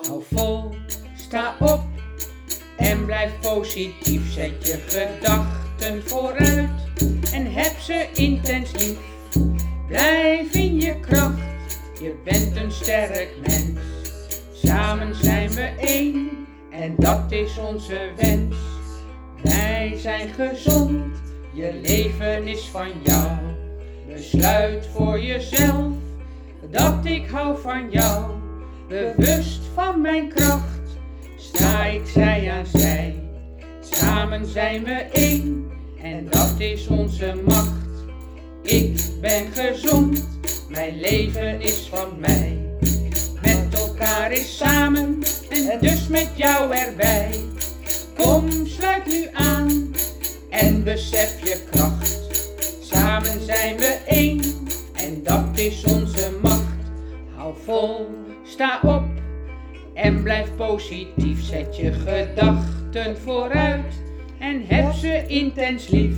Hou vol, sta op en blijf positief. Zet je gedachten vooruit en heb ze intens lief. Blijf in je kracht, je bent een sterk mens. Samen zijn we één en dat is onze wens. Wij zijn gezond, je leven is van jou. Besluit voor jezelf dat ik hou van jou. Bewust van mijn kracht sta ik zij aan zij. Samen zijn we één en dat is onze macht. Ik ben gezond, mijn leven is van mij. Met elkaar is samen en dus met jou erbij. Kom, sluit nu aan en besef je kracht. Samen zijn we één en dat is macht. Hou vol, sta op en blijf positief. Zet je gedachten vooruit en heb ze intens lief.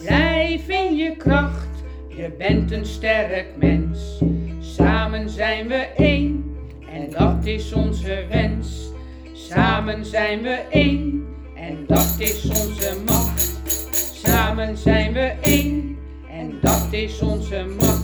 Blijf in je kracht, je bent een sterk mens. Samen zijn we één en dat is onze wens. Samen zijn we één en dat is onze macht. Samen zijn we één en dat is onze macht.